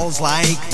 Calls like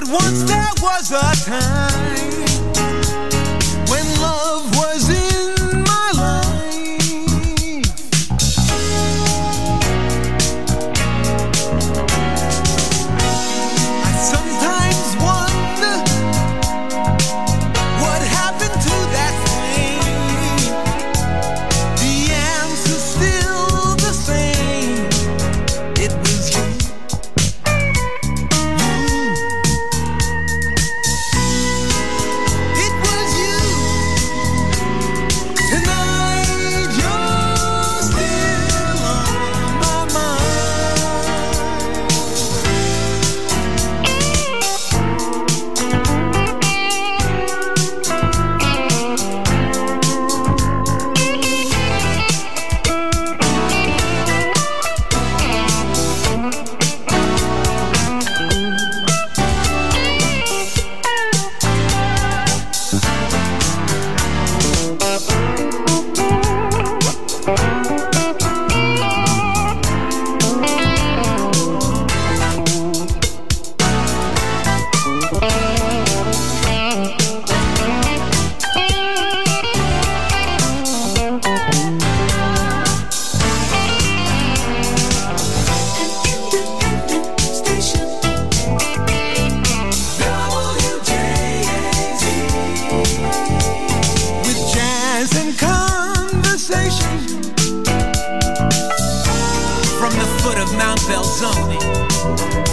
but once there was a time Mount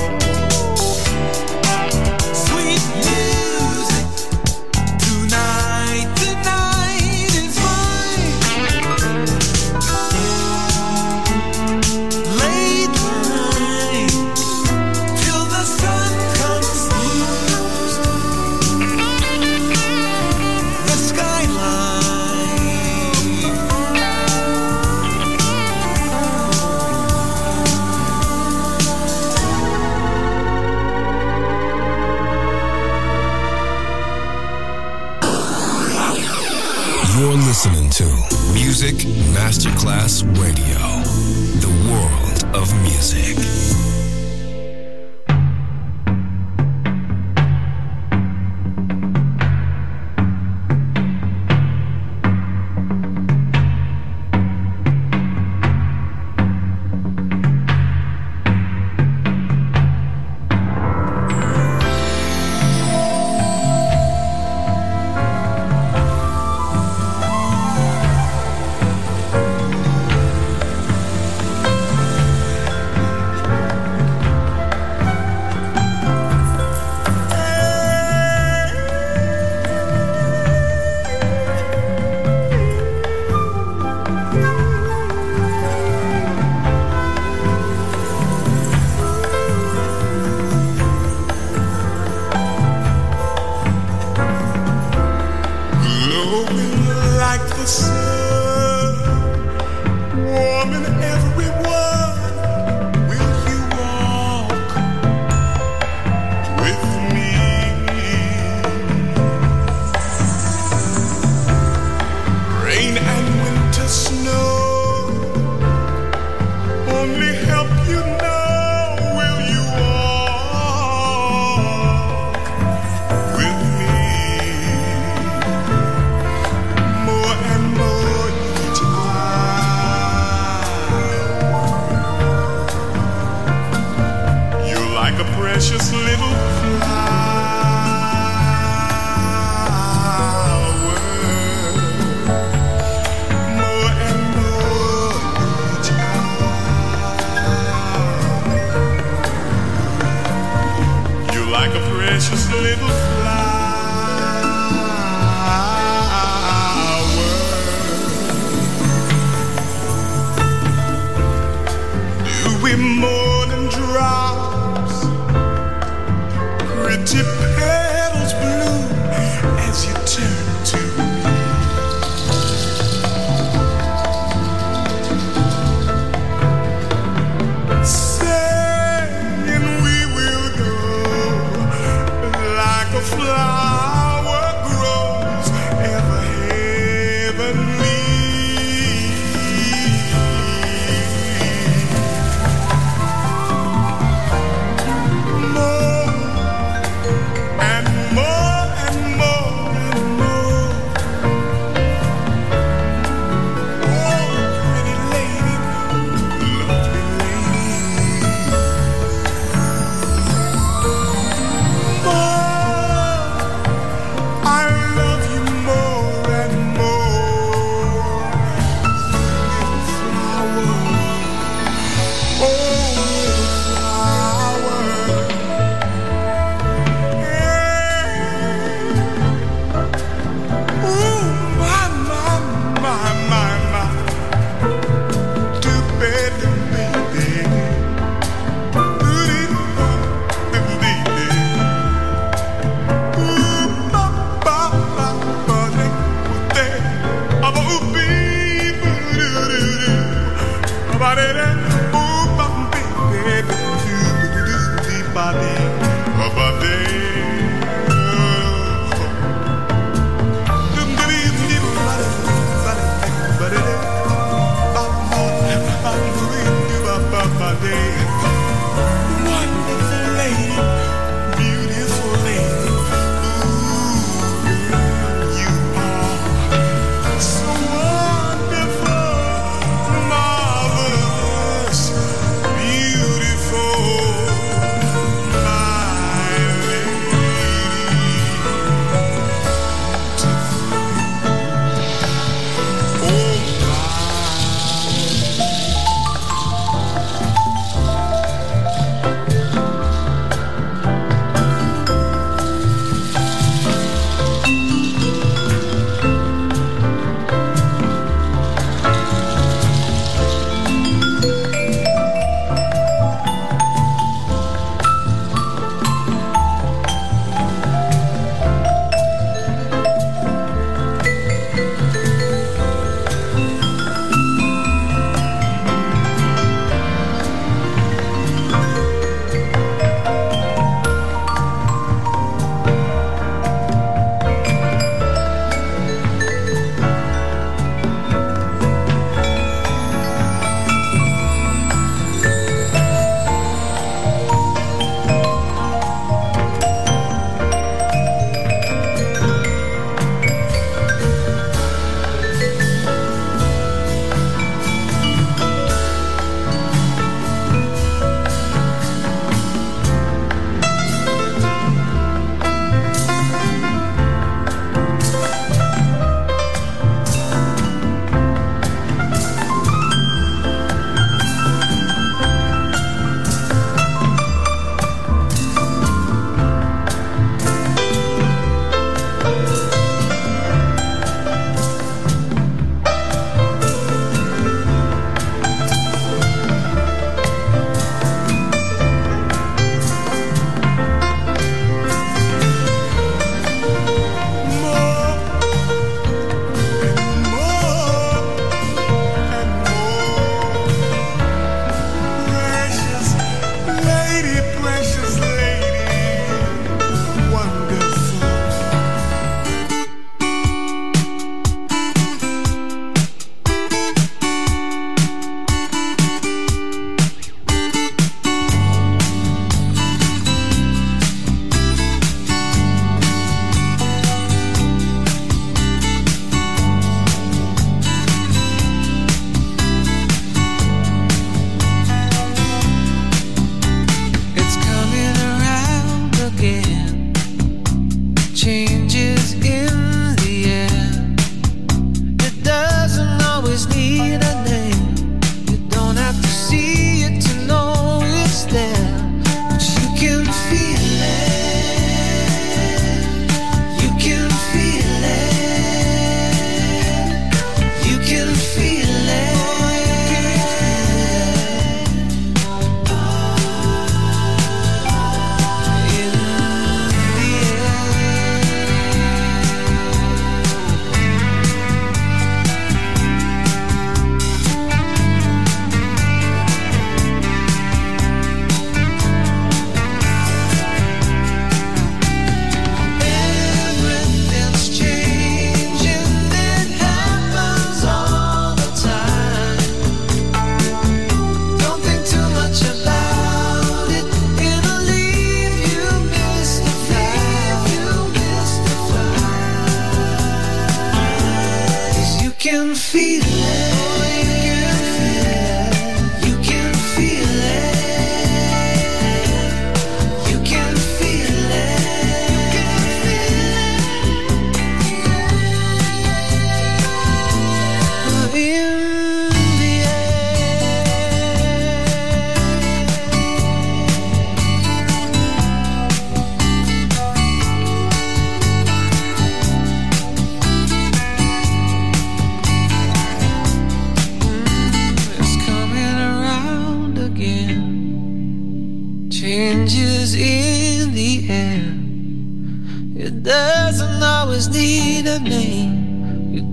little fly. me.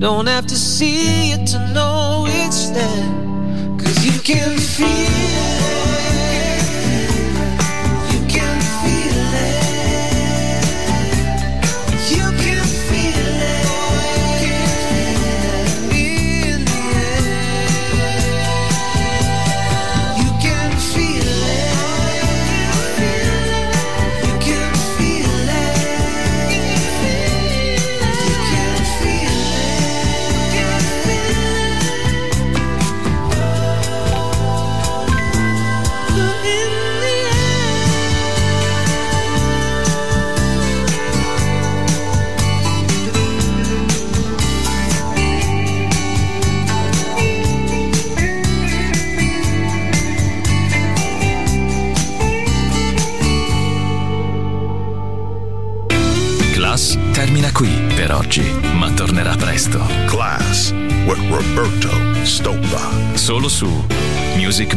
Don't have to see it to know it's there. Cause you can feel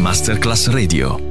Masterclass Radio.